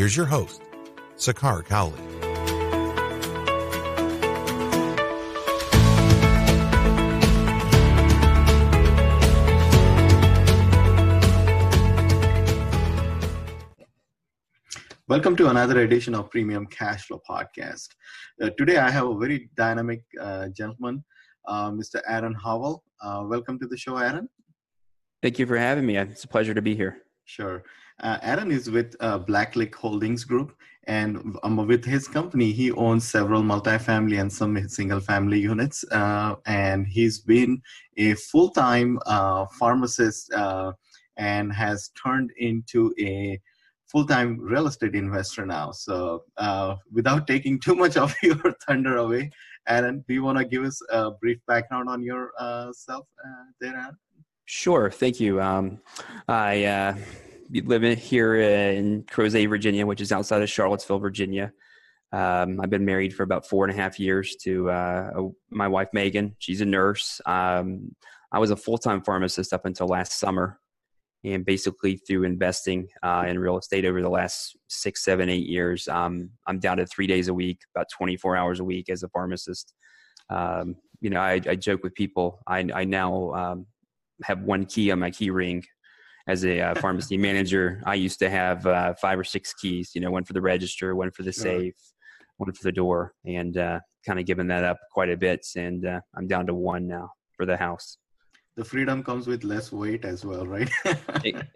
Here's your host, Sakar Cowley. Welcome to another edition of Premium Cash Flow Podcast. Uh, today I have a very dynamic uh, gentleman, uh, Mr. Aaron Howell. Uh, welcome to the show, Aaron. Thank you for having me. It's a pleasure to be here. Sure. Uh, Aaron is with uh, Blacklick Holdings Group, and um, with his company, he owns several multifamily and some single family units. and he's been a full time pharmacist and has turned into a full-time real estate investor now. So uh, without taking too much of your thunder away, Aaron, do you want to give us a brief background on yourself uh, uh, there, Aaron? Sure. Thank you. Um, I uh, live in, here in Crozet, Virginia, which is outside of Charlottesville, Virginia. Um, I've been married for about four and a half years to uh, my wife, Megan. She's a nurse. Um, I was a full-time pharmacist up until last summer and basically through investing uh, in real estate over the last six, seven, eight years, um, I'm down to three days a week, about 24 hours a week as a pharmacist. Um, you know, I, I, joke with people. I, I now um, have one key on my key ring as a uh, pharmacy manager. I used to have uh, five or six keys. You know, one for the register, one for the safe, one for the door, and uh, kind of given that up quite a bit. And uh, I'm down to one now for the house the freedom comes with less weight as well right?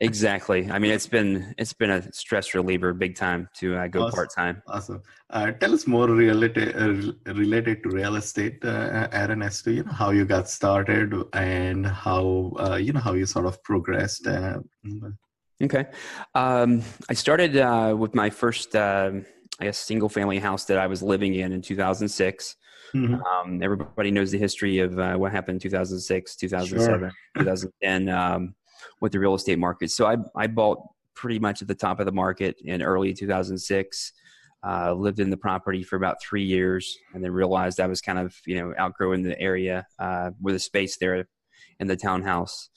Exactly. I mean it's been it's been a stress reliever big time to uh, go awesome. part-time. awesome. Uh, tell us more related uh, related to real estate uh, aaron as to you know how you got started and how uh, you know how you sort of progressed uh, okay. Um, i started uh, with my first um, i guess single family house that i was living in in 2006 Mm-hmm. Um, everybody knows the history of uh, what happened in 2006, 2007, sure. 2010 um, with the real estate market. So I, I bought pretty much at the top of the market in early 2006. Uh, lived in the property for about three years, and then realized I was kind of you know outgrowing the area uh, with a space there in the townhouse.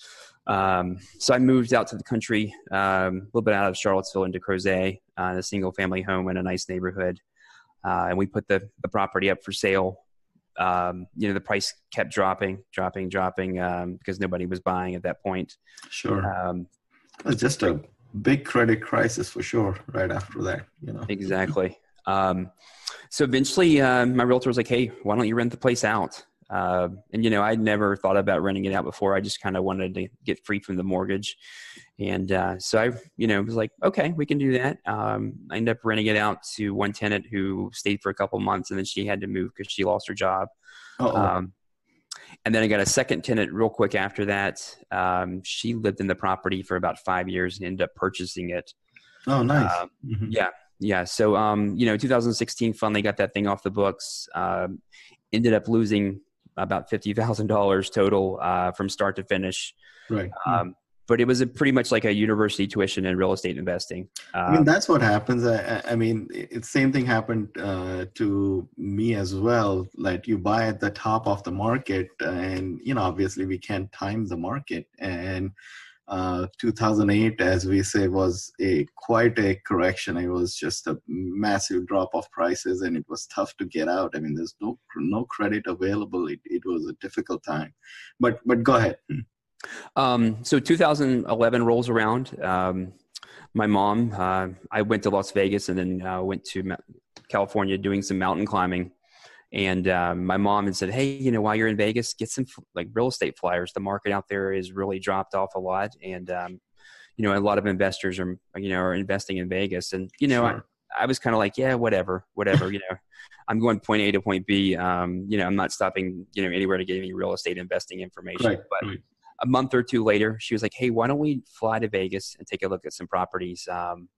Um, so I moved out to the country, um, a little bit out of Charlottesville into Crozet, uh, in a single family home in a nice neighborhood. Uh, and we put the, the property up for sale um, you know the price kept dropping, dropping, dropping um, because nobody was buying at that point. Sure, um, it's just a big credit crisis for sure. Right after that, you know exactly. Um, so eventually, uh, my realtor was like, "Hey, why don't you rent the place out?" Uh, and you know, I'd never thought about renting it out before. I just kind of wanted to get free from the mortgage, and uh, so I, you know, was like, okay, we can do that. Um, I ended up renting it out to one tenant who stayed for a couple months, and then she had to move because she lost her job. Um, and then I got a second tenant real quick after that. Um, she lived in the property for about five years and ended up purchasing it. Oh, nice. Uh, mm-hmm. Yeah, yeah. So, um, you know, 2016 finally got that thing off the books. Um, ended up losing about fifty thousand dollars total uh, from start to finish. Right. Um, but it was a pretty much like a university tuition in real estate investing. Uh, I mean, that's what happens. I, I mean, the same thing happened uh, to me as well. Like you buy at the top of the market, and you know, obviously we can't time the market, and uh, 2008, as we say, was a quite a correction. It was just a massive drop of prices, and it was tough to get out. I mean, there's no no credit available. It, it was a difficult time. But but go ahead. Hmm. Um, so 2011 rolls around. Um, my mom, uh, I went to Las Vegas and then uh, went to California doing some mountain climbing and um, my mom had said, "Hey, you know, while you're in Vegas, get some like real estate flyers. The market out there is really dropped off a lot, and um, you know, a lot of investors are you know are investing in Vegas. And you know, sure. I, I was kind of like, yeah, whatever, whatever. you know, I'm going point A to point B. Um, you know, I'm not stopping you know anywhere to get any real estate investing information. Right, but right. a month or two later, she was like, "Hey, why don't we fly to Vegas and take a look at some properties?" Um,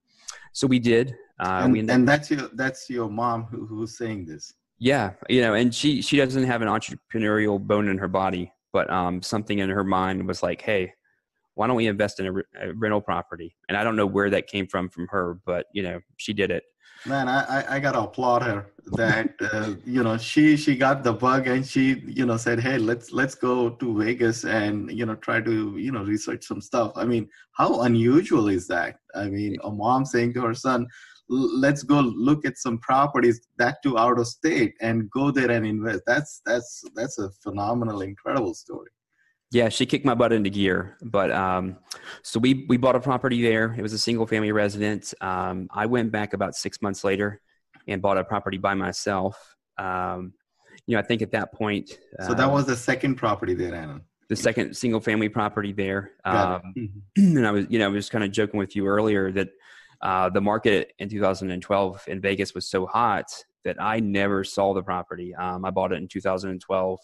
So we did. Uh, and, we ended- and that's your that's your mom who, who's saying this. Yeah, you know, and she she doesn't have an entrepreneurial bone in her body, but um, something in her mind was like, hey, why don't we invest in a, re- a rental property? And I don't know where that came from from her, but you know, she did it. Man, I, I, gotta applaud her that uh, you know she she got the bug and she you know said hey let's let's go to Vegas and you know try to you know research some stuff. I mean how unusual is that? I mean a mom saying to her son let's go look at some properties that too out of state and go there and invest. That's that's that's a phenomenal incredible story. Yeah, she kicked my butt into gear. But um, so we we bought a property there. It was a single family residence. Um, I went back about six months later and bought a property by myself. Um, you know, I think at that point, So that uh, was the second property there, Anna. the second single family property there. Um. Mhm. and I was, you know, I was kind of joking with you earlier that uh, the market in 2012 in Vegas was so hot that I never saw the property. Um, I bought it in 2012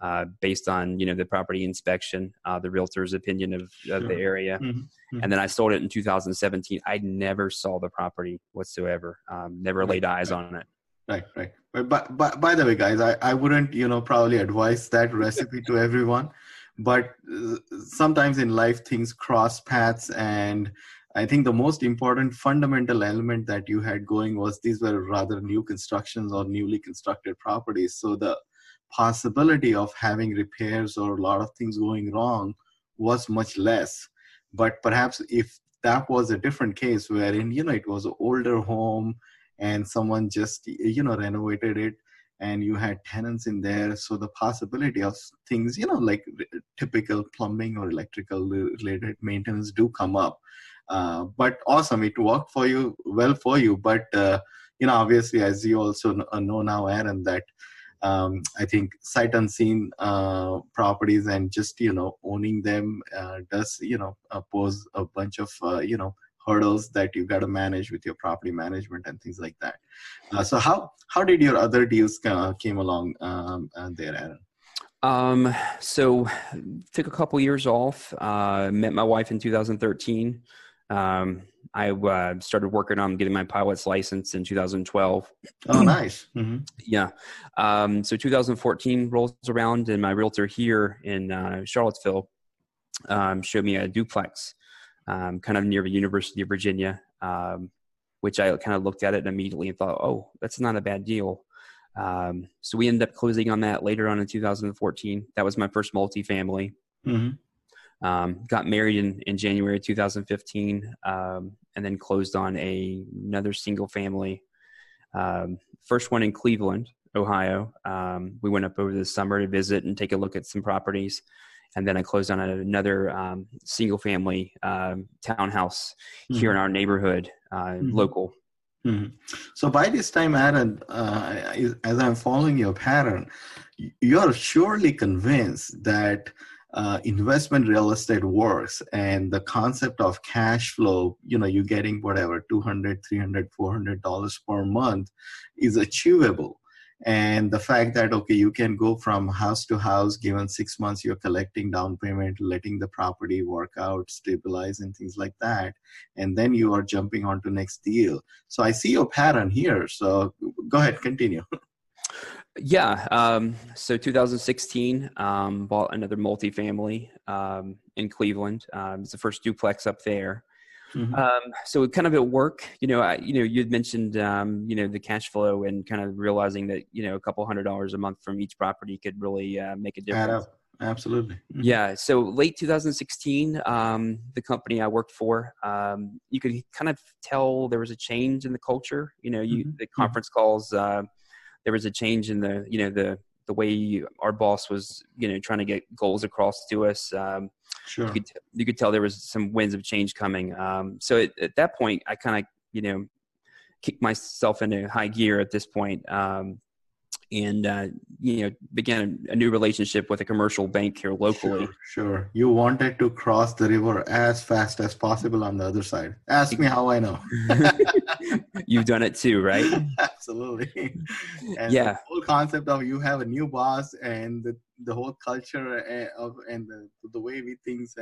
uh, based on you know the property inspection, uh, the realtor's opinion of, of the Sure. area, Mhm. and then I sold it in 2017. I never saw the property whatsoever. Um, never laid eyes right. on it. Right, right. But, but, but by the way, guys, I, I wouldn't, you know, probably advise that recipe to everyone. But uh, sometimes in life, things cross paths. And I think the most important fundamental element that you had going was these were rather new constructions or newly constructed properties. So the possibility of having repairs or a lot of things going wrong was much less. But perhaps if that was a different case wherein, you know, it was an older home, and someone just you know renovated it and you had tenants in there so the possibility of things you know like typical plumbing or electrical related maintenance do come up uh, but awesome it worked for you well for you but uh, you know obviously as you also uh, know now aaron that um, i think sight unseen uh, properties and just you know owning them uh, does you know pose a bunch of you know hurdles that you got to manage with your property management and things like that. So how how did your other deals came along um, there, Aaron? Um, so took a couple years off. Uh, met my wife in 2013. Um, I uh, started working on getting my pilot's license in 2012. Oh, nice. hmm Yeah. Um, so 2014 rolls around, and my realtor here in uh, Charlottesville um, showed me a duplex, um, kind of near the University of Virginia, um, which I kind of looked at it immediately and thought, oh, that's not a bad deal. Um, so we ended up closing on that later on in 2014. That was my first multifamily. hmm Um, got married in, in January 2015, um, and then closed on a another single family. Um, first one in Cleveland, Ohio. Um, we went up over the summer to visit and take a look at some properties, and then I closed on another um, single family um, townhouse here in our neighborhood, uh, Mhm. local. hmm So by this time, Aaron, uh, as I'm following your pattern, you're surely convinced that uh, investment real estate works and the concept of cash flow, you know, you're getting whatever, 200, 300, 400 dollars per month is achievable. And the fact that, okay, you can go from house to house, given six months, you're collecting down payment, letting the property work out, stabilize, and things like that. And then you are jumping on to next deal. So I see your pattern here. So go ahead, continue. Yeah. Um, so 2016, um, bought another multifamily um, in Cleveland. Um, it's the first duplex up there. Mhm. Um, so kind of at work, you know, I, you know, you'd mentioned, um, you know, the cash flow and kind of realizing that, you know, a couple hundred dollars a month from each property could really uh, make a difference. Absolutely. Mhm. Yeah. So late 2016, um, the company I worked for, um, you could kind of tell there was a change in the culture. You know, you Mhm. the conference calls, uh, there was a change in the, you know, the the way you, our boss was, you know, trying to get goals across to us. Um, Sure. you could t- you could tell there was some winds of change coming. Um, so at, at that point, I kind of you know kicked myself into high gear at this point, um, and uh, you know began a, a new relationship with a commercial bank here locally. Sure, sure. You wanted to cross the river as fast as possible on the other side. Ask me how I know. You've done it too, right? Absolutely. And Yeah. the whole concept of you have a new boss and the, the whole culture uh, of and the, the way we things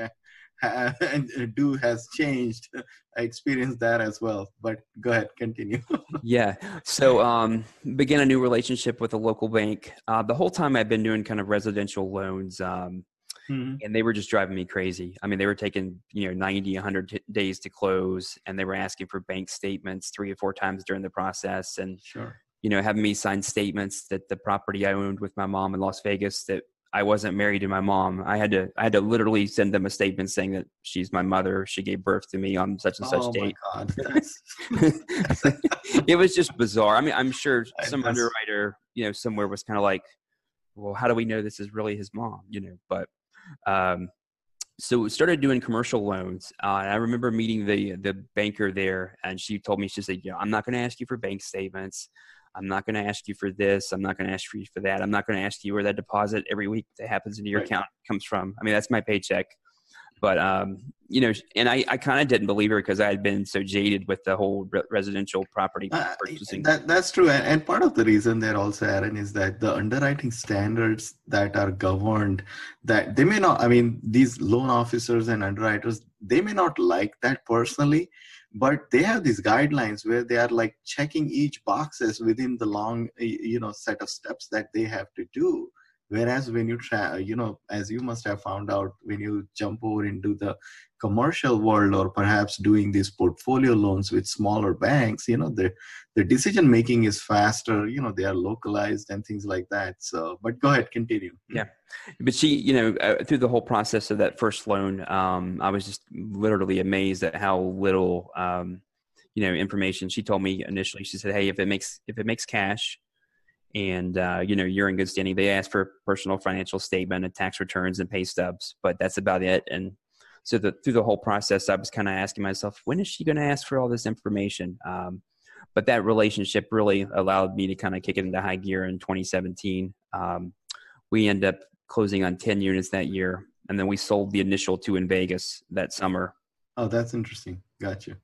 uh, and do has changed. I experienced that as well. But go ahead, continue. yeah. So um, began a new relationship with a local bank. Uh, the whole time I've been doing kind of residential loans. Um, mm-hmm. And they were just driving me crazy. I mean, they were taking, you know, 90, 100 t- days to close, and they were asking for bank statements three or four times during the process. And, sure. you know, having me sign statements that the property I owned with my mom in Las Vegas that I wasn't married to my mom. I had to I had to literally send them a statement saying that she's my mother. She gave birth to me on such and such oh date. God, it was just bizarre. I mean, I'm sure some underwriter, you know, somewhere was kind of like, "Well, how do we know this is really his mom?" You know, but um, so started doing commercial loans. Uh, I remember meeting the the banker there, and she told me she said, "You know, I'm not going to ask you for bank statements. I'm not going to ask you for this. I'm not going to ask you for that. I'm not going to ask you where that deposit every week that happens into your right. account comes from. I mean, that's my paycheck. But, um, you know, and I, I kind of didn't believe her because I had been so jaded with the whole re- residential property uh, purchasing. That, that's true. And, and part of the reason there also, Aaron, is that the underwriting standards that are governed, that they may not, I mean, these loan officers and underwriters, they may not like that personally but they have these guidelines where they are like checking each boxes within the long you know set of steps that they have to do. Whereas when you try you know as you must have found out when you jump over into the commercial world or perhaps doing these portfolio loans with smaller banks you know the the decision making is faster you know they are localized and things like that. So but go ahead continue. Yeah. But she you know uh, through the whole process of that first loan um, i was just literally amazed at how little um, you know information she told me initially. She said hey if it makes if it makes cash and uh, you know you're in good standing they ask for personal financial statement and tax returns and pay stubs but that's about it. And so the, through the whole process i was kind of asking myself when is she going to ask for all this information? Um, but that relationship really allowed me to kind of kick it into high gear in 2017 um, we end up closing on 10 units that year and then we sold the initial two in vegas that summer. Oh that's interesting. Gotcha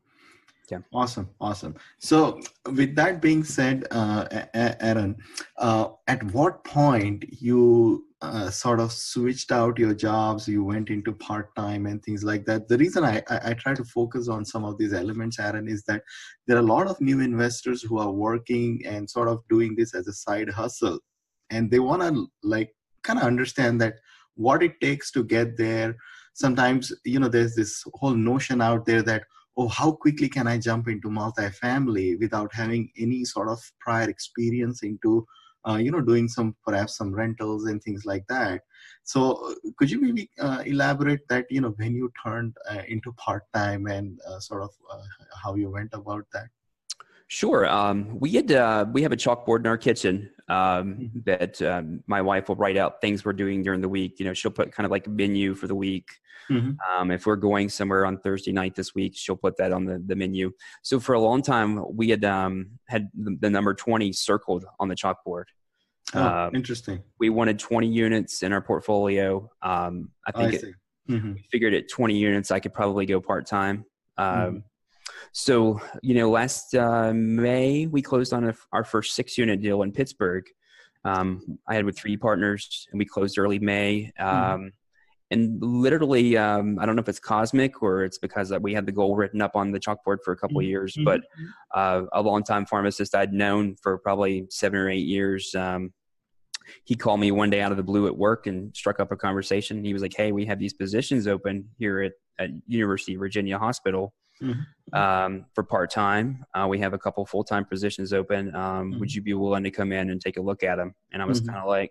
yeah. Awesome. Awesome. So, with that being said, uh, Aaron, uh, at what point you uh, sort of switched out your jobs, you went into part time and things like that? The reason I, I, I try to focus on some of these elements, Aaron, is that there are a lot of new investors who are working and sort of doing this as a side hustle, and they want to like kind of understand that what it takes to get there. Sometimes, you know, there's this whole notion out there that oh, how quickly can I jump into multifamily without having any sort of prior experience into, uh, you know, doing some perhaps some rentals and things like that. So, uh, could you maybe uh, elaborate that, you know, when you turned uh, into part time and uh, sort of uh, how you went about that? Sure. Um, we had we have a chalkboard in our kitchen um, mm-hmm. that um, my wife will write out things we're doing during the week. You know, she'll put kind of like a menu for the week. Mm-hmm. Um, if we're going somewhere on Thursday night this week, she'll put that on the, the menu. So for a long time, we had um, had the, the, number 20 circled on the chalkboard. Oh, um, interesting. We wanted 20 units in our portfolio. Um, I think oh, I it, mm-hmm. we figured at 20 units, I could probably go part time. Um, mm-hmm. So, you know, last uh, May, we closed on a, our first six unit deal in Pittsburgh. Um, I had with three partners, and we closed early May. Mm-hmm. Um, mm-hmm and literally um, i don't know if it's cosmic or it's because that we had the goal written up on the chalkboard for a couple of mm-hmm. years but mm-hmm. uh, a long-time pharmacist i'd known for probably seven or eight years um, he called me one day out of the blue at work and struck up a conversation he was like hey we have these positions open here at, at university of virginia hospital mm-hmm. um, for part-time uh, we have a couple full-time positions open um, would mm-hmm. you be willing to come in and take a look at them and i was mm-hmm. kind of like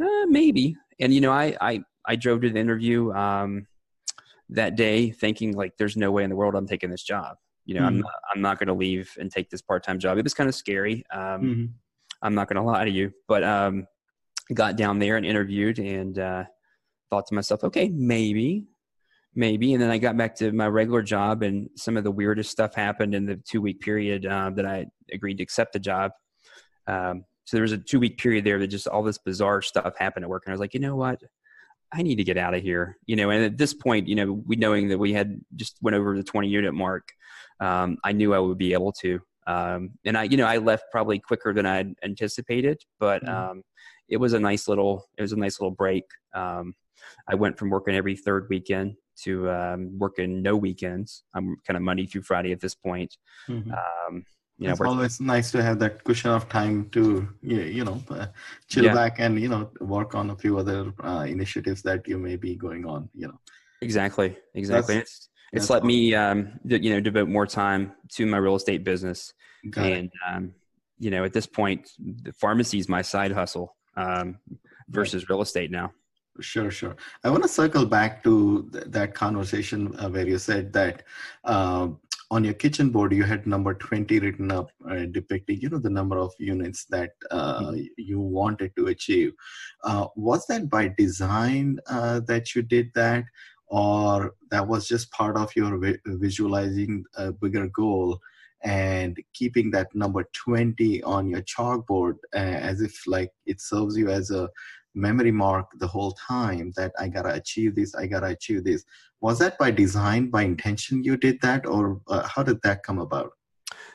uh, maybe and you know I, I I drove to the interview um, that day thinking like, there's no way in the world I'm taking this job. You know, mm-hmm. I'm not, I'm not going to leave and take this part time job. It was kind of scary. Um, mm-hmm. I'm not going to lie to you, but um, got down there and interviewed and uh, thought to myself, okay, maybe, maybe. And then I got back to my regular job, and some of the weirdest stuff happened in the two week period uh, that I agreed to accept the job. Um, so there was a two week period there that just all this bizarre stuff happened at work, and I was like, you know what? I need to get out of here, you know. And at this point, you know, we knowing that we had just went over the 20 unit mark, um, I knew I would be able to. Um, and I, you know, I left probably quicker than I anticipated, but mm-hmm. um, it was a nice little it was a nice little break. Um, I went from working every third weekend to um, working no weekends. I'm kind of Monday through Friday at this point. Mhm. Um, you it's know, always nice to have that cushion of time to you, you know uh, chill Yeah. back and you know work on a few other uh, initiatives that you may be going on you know exactly, exactly. That's- it's it's that's let me um, you know devote more time to my real estate business. Got and um, you know at this point the pharmacy is my side hustle um, versus real estate now Sure, sure. I want to circle back to th- that conversation uh, where you said that uh, on your kitchen board you had number 20 written up uh, depicting, you know, the number of units that uh, you wanted to achieve. Uh, was that by design uh, that you did that, or that was just part of your vi- visualizing a bigger goal? and keeping that number 20 on your chalkboard uh, as if like it serves you as a memory mark the whole time that I gotta achieve this, I gotta achieve this. Was that by design, by intention you did that, or uh, how did that come about?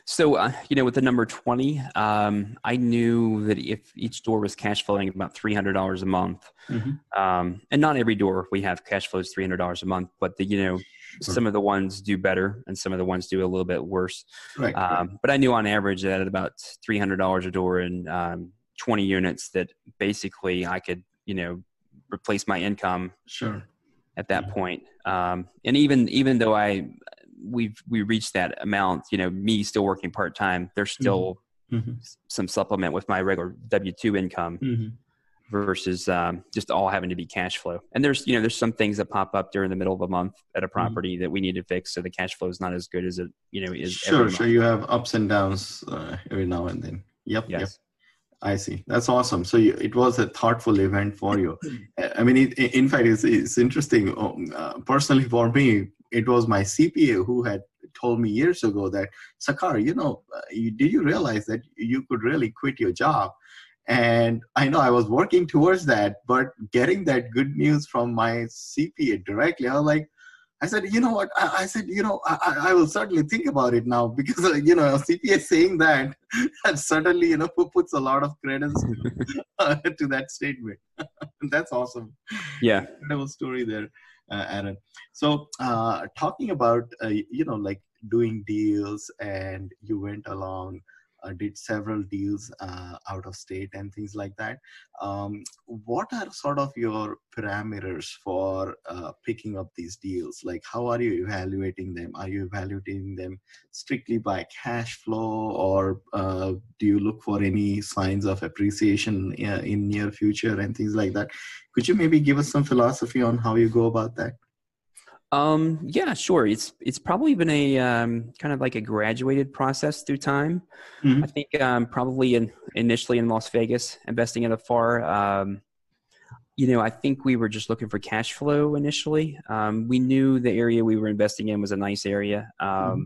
so uh, you know with the number 20 um, i knew that if each door was cash flowing about $300 a month um, and not every door we have cash flows $300 a month but the you know some of the ones do better and some of the ones do a little bit worse Right. right. um, but i knew on average that at about $300 a door and um, 20 units that basically i could you know replace my income Sure. at that Mhm. point. Um, and even even though I we've we reached that amount, you know, me still working part time, there's still Mhm. some supplement with my regular W two income Mhm. versus um, just all having to be cash flow. And there's you know there's some things that pop up during the middle of a month at a property that we need to fix, so the cash flow is not as good as it you know is. Sure, sure. month. You have ups and downs uh, every now and then. Yep. Yep. I see. That's awesome. So you, it was a thoughtful event for you. I mean, it, in fact, it's, it's interesting. Um, uh, personally, for me, it was my CPA who had told me years ago that, Sakar, you know, uh, you, did you realize that you could really quit your job? And I know I was working towards that, but getting that good news from my CPA directly, I was like, I said, you know what? I, I said, you know, I, I will certainly think about it now because, uh, you know, CPA saying that, that certainly, you know, puts a lot of credence uh, to that statement. That's awesome. Yeah. Incredible story there, uh, Aaron. So, uh, talking about, uh, you know, like doing deals and you went along, did several deals uh, out of state and things like that. Um, what are sort of your parameters for uh, picking up these deals? Like, how are you evaluating them? Are you evaluating them strictly by cash flow, or uh, do you look for any signs of appreciation uh, in near future and things like that? Could you maybe give us some philosophy on how you go about that? Um, yeah, sure. It's it's probably been a um, kind of like a graduated process through time. Mhm. I think um, probably in, initially in Las Vegas, investing at a far. Um, you know, I think we were just looking for cash flow initially. Um, we knew the area we were investing in was a nice area. Um, Mhm.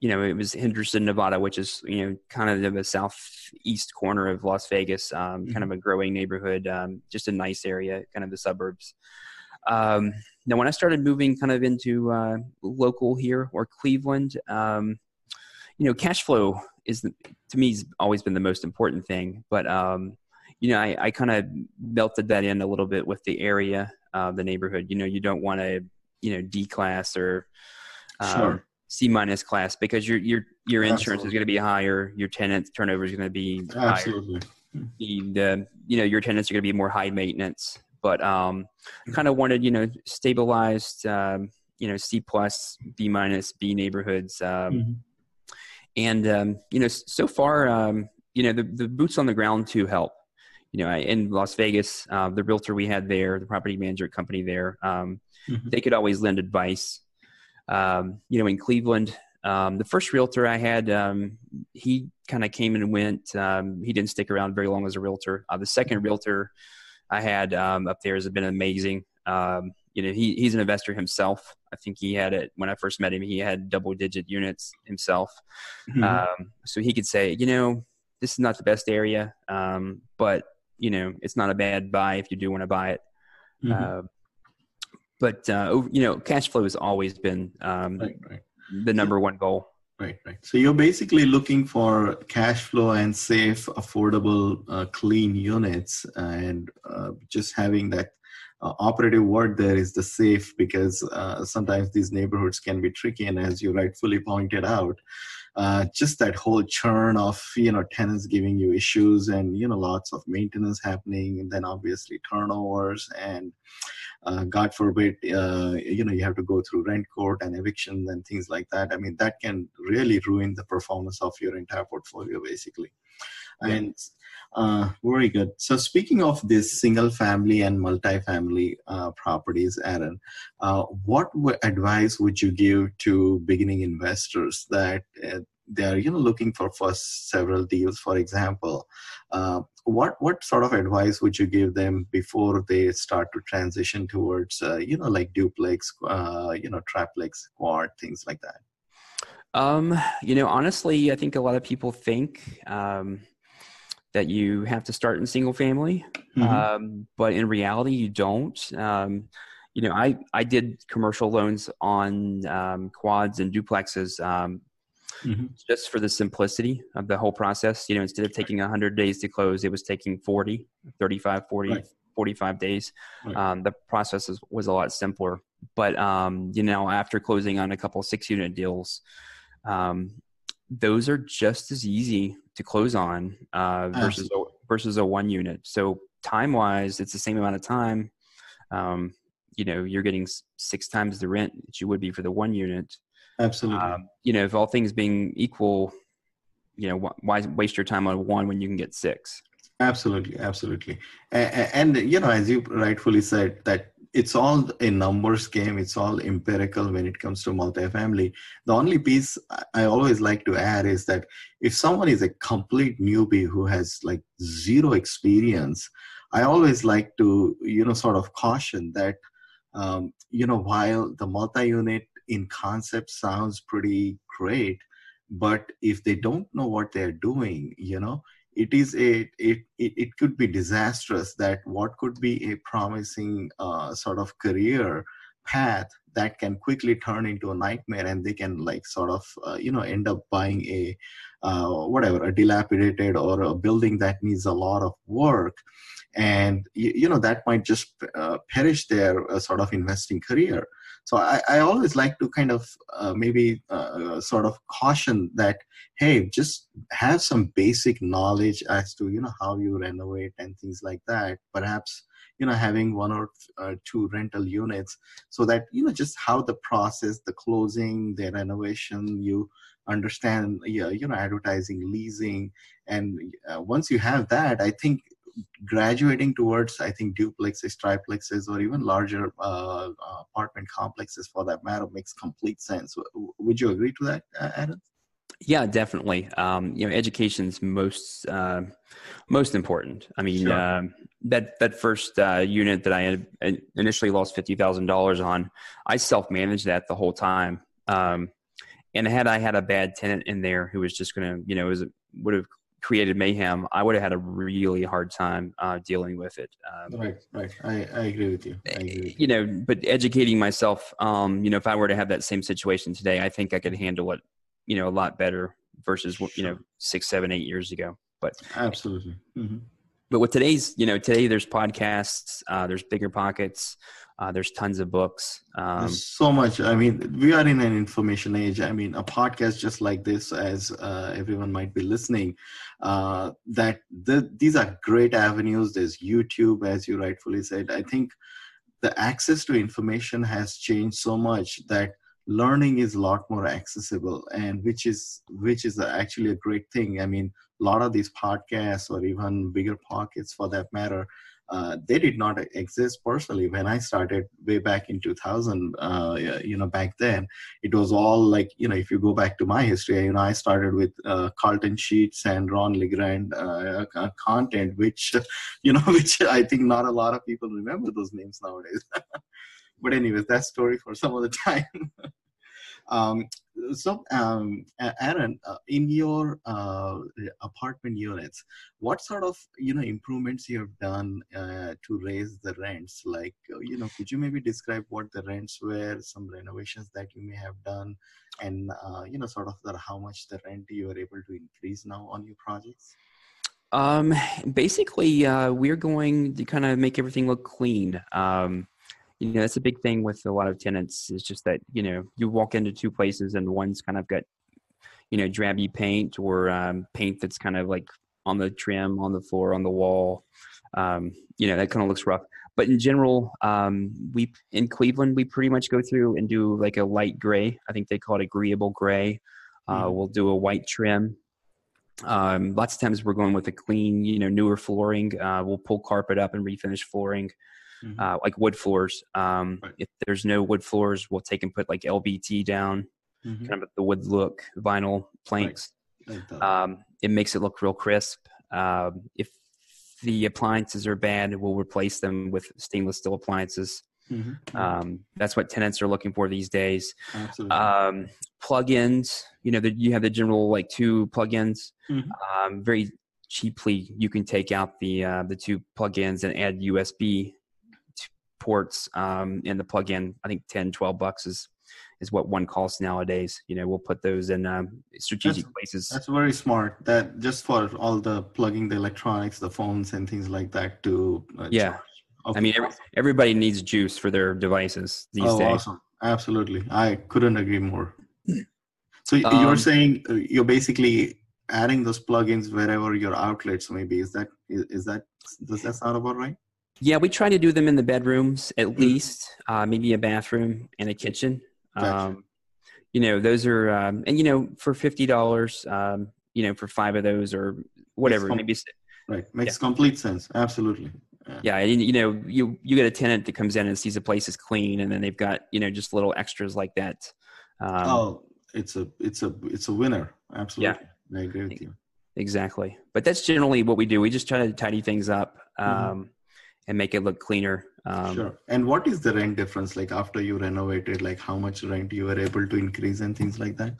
You know, it was Henderson, Nevada, which is you know kind of the southeast corner of Las Vegas, um, kind of a growing neighborhood, um, just a nice area, kind of the suburbs. Um, now, when I started moving kind of into uh, local here or Cleveland, um, you know, cash flow is the, to me has always been the most important thing. But um, you know, I, I kind of melted that in a little bit with the area, uh, the neighborhood. You know, you don't want to, you know, D class or um, Sure. C minus class because your your your insurance is going to be higher, your tenant turnover is going to be higher Absolutely. the, the you know your tenants are going to be more high maintenance but um kind of wanted you know stabilized um you know c plus b minus b neighborhoods um Mhm. and um you know so far um you know the, the boots on the ground to help you know I, in las vegas uh, the realtor we had there the property manager company there um Mhm. they could always lend advice um you know in cleveland um, the first realtor I had, um, he kind of came and went. Um, he didn't stick around very long as a realtor. Uh, the second realtor I had um, up there has been amazing. Um, you know, he, he's an investor himself. I think he had it when I first met him. He had double digit units himself. Mhm. Um, so he could say, you know, this is not the best area, um, but you know, it's not a bad buy if you do want to buy it. Mhm. Uh, but uh, you know, cash flow has always been um, right, right. the number one goal. Right, right. So you're basically looking for cash flow and safe, affordable, uh, clean units, and uh, just having that uh, operative word there is the safe because uh, sometimes these neighborhoods can be tricky, and as you rightfully pointed out. Uh, just that whole churn of you know tenants giving you issues and you know lots of maintenance happening and then obviously turnovers and uh, God forbid, uh, you know, you have to go through rent court and eviction and things like that. I mean, that can really ruin the performance of your entire portfolio, basically. Yeah. And uh, very good. So, speaking of this single family and multifamily uh, properties, Aaron, uh, what w- advice would you give to beginning investors that uh, they're you know looking for first several deals for example uh, what what sort of advice would you give them before they start to transition towards uh, you know like duplex uh, you know triplex quad things like that um, you know honestly i think a lot of people think um, that you have to start in single family mm-hmm. um, but in reality you don't um, you know i i did commercial loans on um, quads and duplexes um, mm-hmm. just for the simplicity of the whole process. You know, instead of taking 100 days to close, it was taking 40, 35, 40, right. 45 days. Right. Um, the process was, was, a lot simpler. But, um, you know, after closing on a couple six unit deals, um, those are just as easy to close on uh, versus a, versus a one unit. So time wise, it's the same amount of time. Um, you know, you're getting six times the rent that you would be for the one unit. Absolutely. Um, you know, if all things being equal, you know, why waste your time on one when you can get six? Absolutely, absolutely. And, and, you know, as you rightfully said, that it's all a numbers game. It's all empirical when it comes to multifamily. The only piece I always like to add is that if someone is a complete newbie who has like zero experience, I always like to, you know, sort of caution that, um, you know, while the multi-unit in concept sounds pretty great but if they don't know what they're doing you know it is a it, it, it could be disastrous that what could be a promising uh, sort of career path that can quickly turn into a nightmare and they can like sort of uh, you know end up buying a uh, whatever a dilapidated or a building that needs a lot of work. And you, you know that might just uh, perish their uh, sort of investing career so I, I always like to kind of uh, maybe uh, sort of caution that hey, just have some basic knowledge as to you know how you renovate and things like that. Perhaps you know having one or uh, two rental units so that you know just how the process, the closing, the renovation, you understand you know advertising leasing and uh, once you have that i think graduating towards i think duplexes triplexes or even larger uh, apartment complexes for that matter makes complete sense. Would you agree to that adam? Yeah definitely. Um, you know education's most uh, most important. I mean sure. uh, that that first uh, unit that i initially lost $50000 on i self-managed that the whole time. Um, and had i had a bad tenant in there who was just going to you know was would have created mayhem, I would have had a really hard time uh, dealing with it. Um, right, right. I, I agree with you. I agree with you. you know, but educating myself, um, you know, if I were to have that same situation today, I think I could handle it, you know, a lot better versus sure. you know six, seven, eight years ago. But absolutely. Mm-hmm. But with today's, you know, today there's podcasts, uh, there's BiggerPockets. Uh, there's tons of books. Um, so much. I mean, we are in an information age. I mean, a podcast just like this, as uh, everyone might be listening, uh, that the, these are great avenues. There's YouTube, as you rightfully said. I think the access to information has changed so much that learning is a lot more accessible and which is which is actually a great thing i mean a lot of these podcasts or even BiggerPockets for that matter uh, they did not exist personally when I started way back in 2000. Uh, you know, back then it was all like you know, if you go back to my history, you know, I started with uh, Carleton Sheets and Ron LeGrand uh, uh, content, which you know, which I think not a lot of people remember those names nowadays. but anyways, that story for some other time. Um, so, um, Aaron, uh, in your uh, apartment units, what sort of you know improvements you have done uh, to raise the rents? Like, uh, you know, could you maybe describe what the rents were, some renovations that you may have done, and uh, you know, sort of the, how much the rent you are able to increase now on your projects? Um, basically, uh, we're going to kind of make everything look clean. Um, you know that's a big thing with a lot of tenants is just that you know you walk into two places and one's kind of got you know drabby paint or um, paint that's kind of like on the trim on the floor on the wall. Um, you know that kind of looks rough. But in general um, we in cleveland we pretty much go through and do like a light gray. I think they call it agreeable gray. Uh, mm-hmm. we'll do a white trim. Um, lots of times we're going with a clean you know newer flooring. Uh, we'll pull carpet up and refinish flooring mm-hmm. uh, like wood floors. Um, right. If there's no wood floors, we'll take and put like LVP down, mm-hmm. kind of the wood look, vinyl planks. Right. Um, it makes it look real crisp. Um, if the appliances are bad, we'll replace them with stainless steel appliances. Mm-hmm. Um, that's what tenants are looking for these days. Um, plugins, you know, the, you have the general like two plugins. Mm-hmm. Um, very cheaply, you can take out the uh, the two plugins and add USB ports um, and the plug-in. I think 10, 12 bucks is is what one costs nowadays. You know, we'll put those in um, strategic that's, places. That's very smart. That just for all the plugging the electronics, the phones and things like that to uh, yeah. Okay. I mean, every, everybody needs juice for their devices these oh, days. Awesome! Absolutely, I couldn't agree more. So um, you're saying uh, you're basically adding those plugins wherever your outlets maybe is that is, is that does that sound about right? Yeah, we try to do them in the bedrooms at mm-hmm. least, uh, maybe a bathroom and a kitchen. Gotcha. Um, you know, those are, um, and you know, for fifty dollars, um, you know, for five of those or whatever, com- maybe. Right, makes yeah. complete sense. Absolutely. Yeah. yeah, and you know, you you get a tenant that comes in and sees the place is clean, and then they've got you know just little extras like that. Um, oh, it's a it's a it's a winner. Absolutely, yeah. I agree with you. Exactly, but that's generally what we do. We just try to tidy things up. Mm-hmm. And make it look cleaner. Um, sure. And what is the rent difference like after you renovated? Like how much rent you were able to increase and things like that?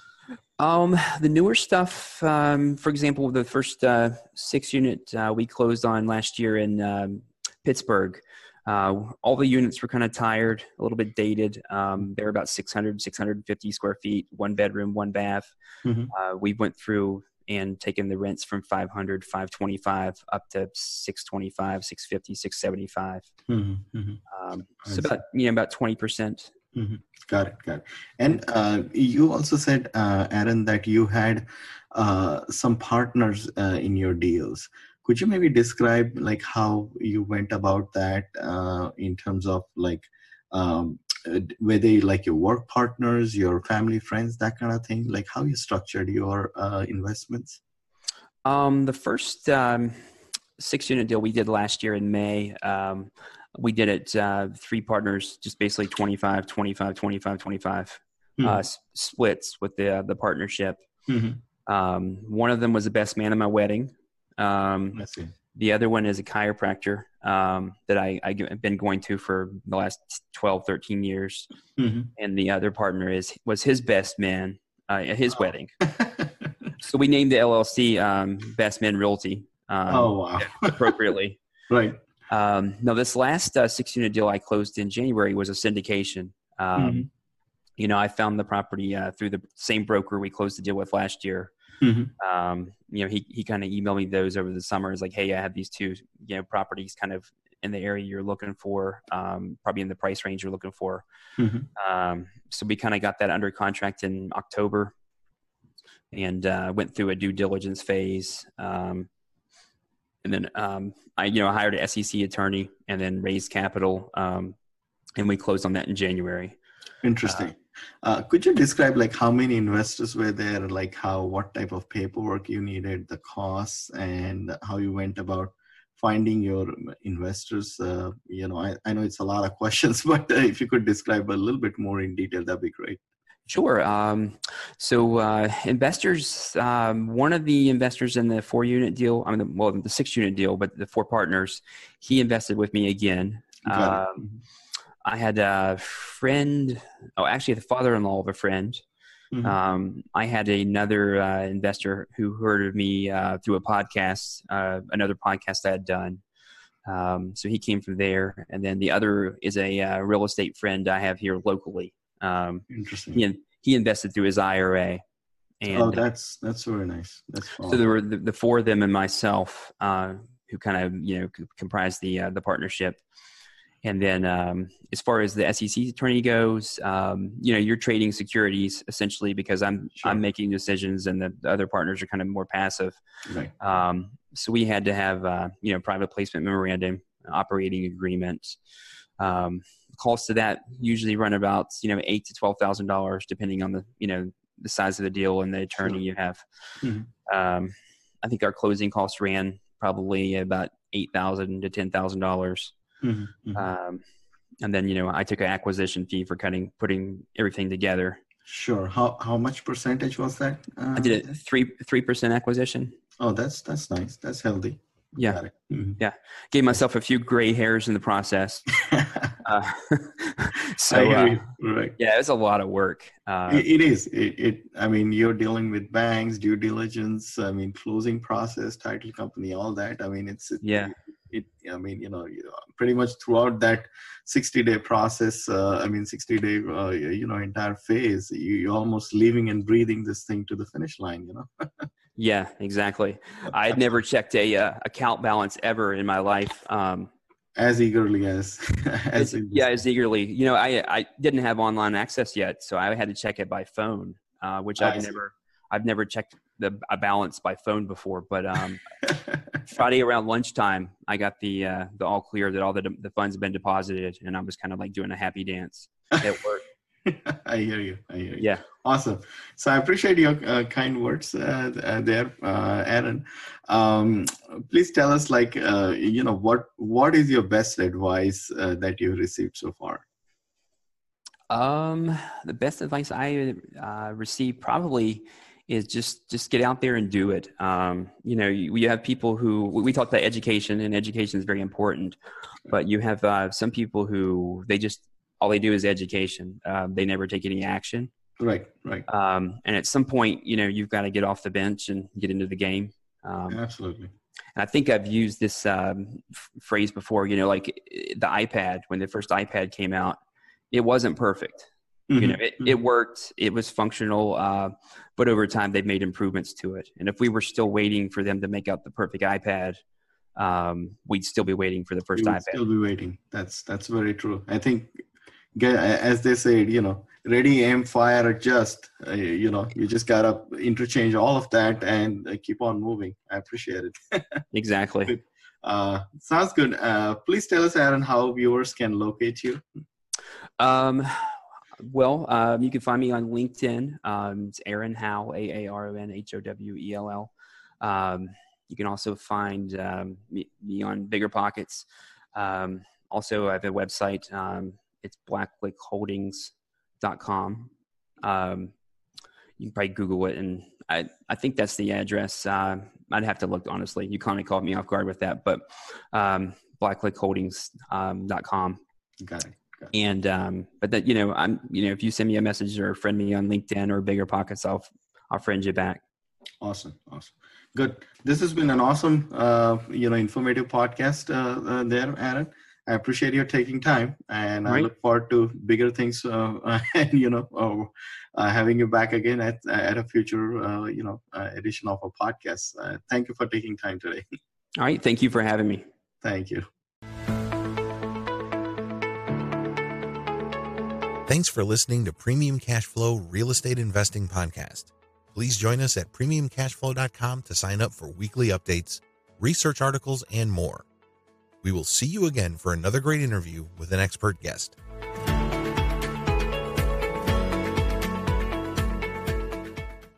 Um, the newer stuff, um, for example, the first uh, six unit uh, we closed on last year in um, Pittsburgh. Uh, all the units were kind of tired, a little bit dated. Um, they're about 600, 650 square feet, one bedroom, one bath. Mm-hmm. Uh, we went through and taking the rents from 500 525 up to 625 650 675 mm-hmm, mm-hmm. Um, so about you know about 20 percent. Mm-hmm. got it got it. And uh, you also said uh, aaron that you had uh, some partners uh, in your deals. Could you maybe describe like how you went about that uh, in terms of like um, uh, were they like your work partners your family friends that kind of thing like how you structured your uh, investments? Um, the first um, six unit deal we did last year in may um, we did it uh, three partners just basically 25 25 25 25 mm-hmm. uh, splits with the the partnership. Mm-hmm. Um, one of them was the best man at my wedding. Um, the other one is a chiropractor um, that I, I've been going to for the last 12, 13 years. Mm-hmm. And the other partner is was his best man uh, at his wedding. so we named the LLC um, Best Men Realty. Um, oh, wow. appropriately. right. Um, now, this last uh, six unit deal I closed in January was a syndication. Um, mm-hmm. You know, I found the property uh, through the same broker we closed the deal with last year. Mm-hmm. Um, you know, he he kind of emailed me those over the summer. It's like, hey, I have these two, you know, properties kind of in the area you're looking for, um, probably in the price range you're looking for. Mm-hmm. Um, so we kind of got that under contract in October, and uh, went through a due diligence phase. Um, and then um, I, you know, hired an SEC attorney and then raised capital, um, and we closed on that in January. Interesting. Uh, uh, could you describe like how many investors were there, like how what type of paperwork you needed, the costs, and how you went about finding your investors? Uh, you know, I, I know it's a lot of questions, but uh, if you could describe a little bit more in detail, that'd be great. Sure. Um, so um, investors, um, one of the investors in the four unit deal, I mean, well, the six unit deal, but the four partners, he invested with me again. Um, I had a friend, oh, actually, the father in law of a friend Mm-hmm. Um, I had another uh, investor who heard of me uh, through a podcast, uh, another podcast I had done. Um, so he came from there, and then the other is a uh, real estate friend I have here locally. Um, Interesting. He, he invested through his IRA. And oh, that's that's very nice. That's so there were the, the, four of them and myself uh, who kind of you know comprised the uh, the partnership. And then, um, as far as the SEC attorney goes, um, you know, you're trading securities essentially because I'm sure. I'm making decisions, and the, the, other partners are kind of more passive. Right. Um, so we had to have uh, you know private placement memorandum, operating agreement. Um, costs to that usually run about you know eight to twelve thousand dollars, depending on the you know the size of the deal and the attorney sure. you have. Mm-hmm. Um, I think our closing costs ran probably about eight thousand to ten thousand dollars. Mm-hmm. mm-hmm. Um, and then you know I took an acquisition fee for cutting putting everything together. Sure. How how much percentage was that? Uh, I did a three three percent acquisition. Oh, that's that's nice. That's healthy. Yeah. Mm-hmm. Yeah. Gave myself a few gray hairs in the process. uh, so, uh, right. yeah, it's a lot of work. Uh, it, it is. It, it, I mean, you're dealing with banks, due diligence, I mean, closing process, title company, all that. I mean, it's, yeah it i mean you know, pretty much throughout that 60 day process uh, i mean 60 day uh, you know entire phase you, you're almost living and breathing this thing to the finish line you know? Yeah exactly. I had never checked a uh, account balance ever in my life um, as eagerly as, as yeah as eagerly. You know i i didn't have online access yet so i had to check it by phone uh, which i've never I've never checked the a balance by phone before, but um, Friday around lunchtime, I got the uh, the all clear that all the the funds have been deposited, and I was kind of like doing a happy dance at work. I hear you. I hear you. Yeah. Awesome. So I appreciate your uh, kind words uh, uh there, uh, Aaron. Um, please tell us, like, uh, you know, what what is your best advice uh, that you've received so far? Um, the best advice I received probably is just just get out there and do it. Um, you know, you, you, have people who we talk about education, and education is very important, but you have uh, some people who they just all they do is education. Uh, they never take any action. Right, right. Um, and at some point, you know, you've got to get off the bench and get into the game. Um, Absolutely. And I think I've used this um, f- phrase before. You know, like the iPad when the first iPad came out, it wasn't perfect Mm-hmm. You know, it, mm-hmm. it worked, it was functional, uh, but over time they've made improvements to it. And if we were still waiting for them to make out the perfect iPad, um, we'd still be waiting for the 1st iPad. Still be waiting. That's that's very true. I think, as they say, you know, ready, aim, fire, adjust. Uh, you know, you just gotta interchange all of that and uh, keep on moving. I appreciate it. exactly. Uh, sounds good. Uh, please tell us, Aaron, how viewers can locate you. Um, well, um, you can find me on LinkedIn. Um, it's Aaron Howell, A A R O N H O W E L L. Um, you can also find um, me, me, on BiggerPockets. Um, also, I have a website. Um, it's blacklickholdings.com. Um, you can probably Google it, and I, I think that's the address. Uh, I'd have to look honestly. You kind of caught me off guard with that, but um, blacklickholdings.com. Got it. And um, but that you know, I'm you know, if you send me a message or friend me on LinkedIn or BiggerPockets, I'll I'll friend you back. Awesome, awesome, good. This has been an awesome, uh, you know, informative podcast uh, uh, there, Aaron. I appreciate your taking time, and right. I look forward to bigger things, uh, and you know, uh, uh, having you back again at at a future, uh, you know, uh, edition of a podcast. Uh, thank you for taking time today. All right, thank you for having me. Thank you. Thanks for listening to Premium Cashflow Real Estate Investing Podcast. Please join us at premiumcashflow.com to sign up for weekly updates, research articles, and more. We will see you again for another great interview with an expert guest.